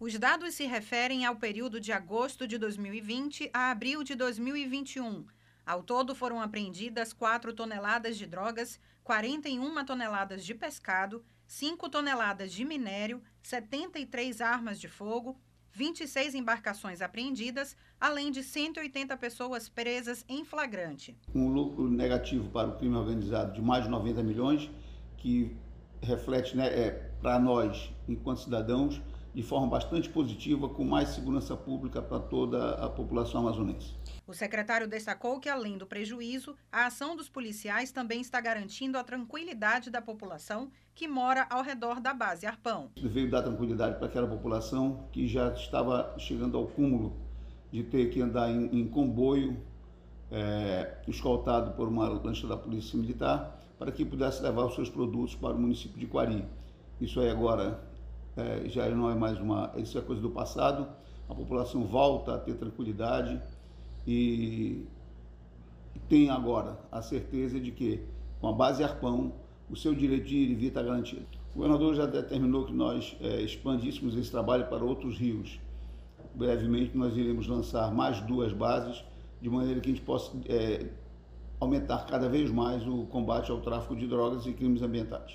Os dados se referem ao período de agosto de 2020 a abril de 2021. Ao todo foram apreendidas 4 toneladas de drogas, 41 toneladas de pescado, 5 toneladas de minério, 73 armas de fogo, 26 embarcações apreendidas, além de 180 pessoas presas em flagrante. Um lucro negativo para o crime organizado de mais de 90 milhões, que reflete né, é, para nós, enquanto cidadãos, de forma bastante positiva, com mais segurança pública para toda a população amazonense. O secretário destacou que, além do prejuízo, a ação dos policiais também está garantindo a tranquilidade da população que mora ao redor da base Arpão. Veio dar tranquilidade para aquela população que já estava chegando ao cúmulo de ter que andar em, em comboio, é, escoltado por uma lancha da Polícia Militar, para que pudesse levar os seus produtos para o município de Quari. Isso aí agora é, já não é mais uma. Isso é coisa do passado. A população volta a ter tranquilidade e tem agora a certeza de que, com a base Arpão, o seu direito de ir e vir está garantido. O governador já determinou que nós é, expandíssemos esse trabalho para outros rios. Brevemente, nós iremos lançar mais duas bases, de maneira que a gente possa é, aumentar cada vez mais o combate ao tráfico de drogas e crimes ambientais.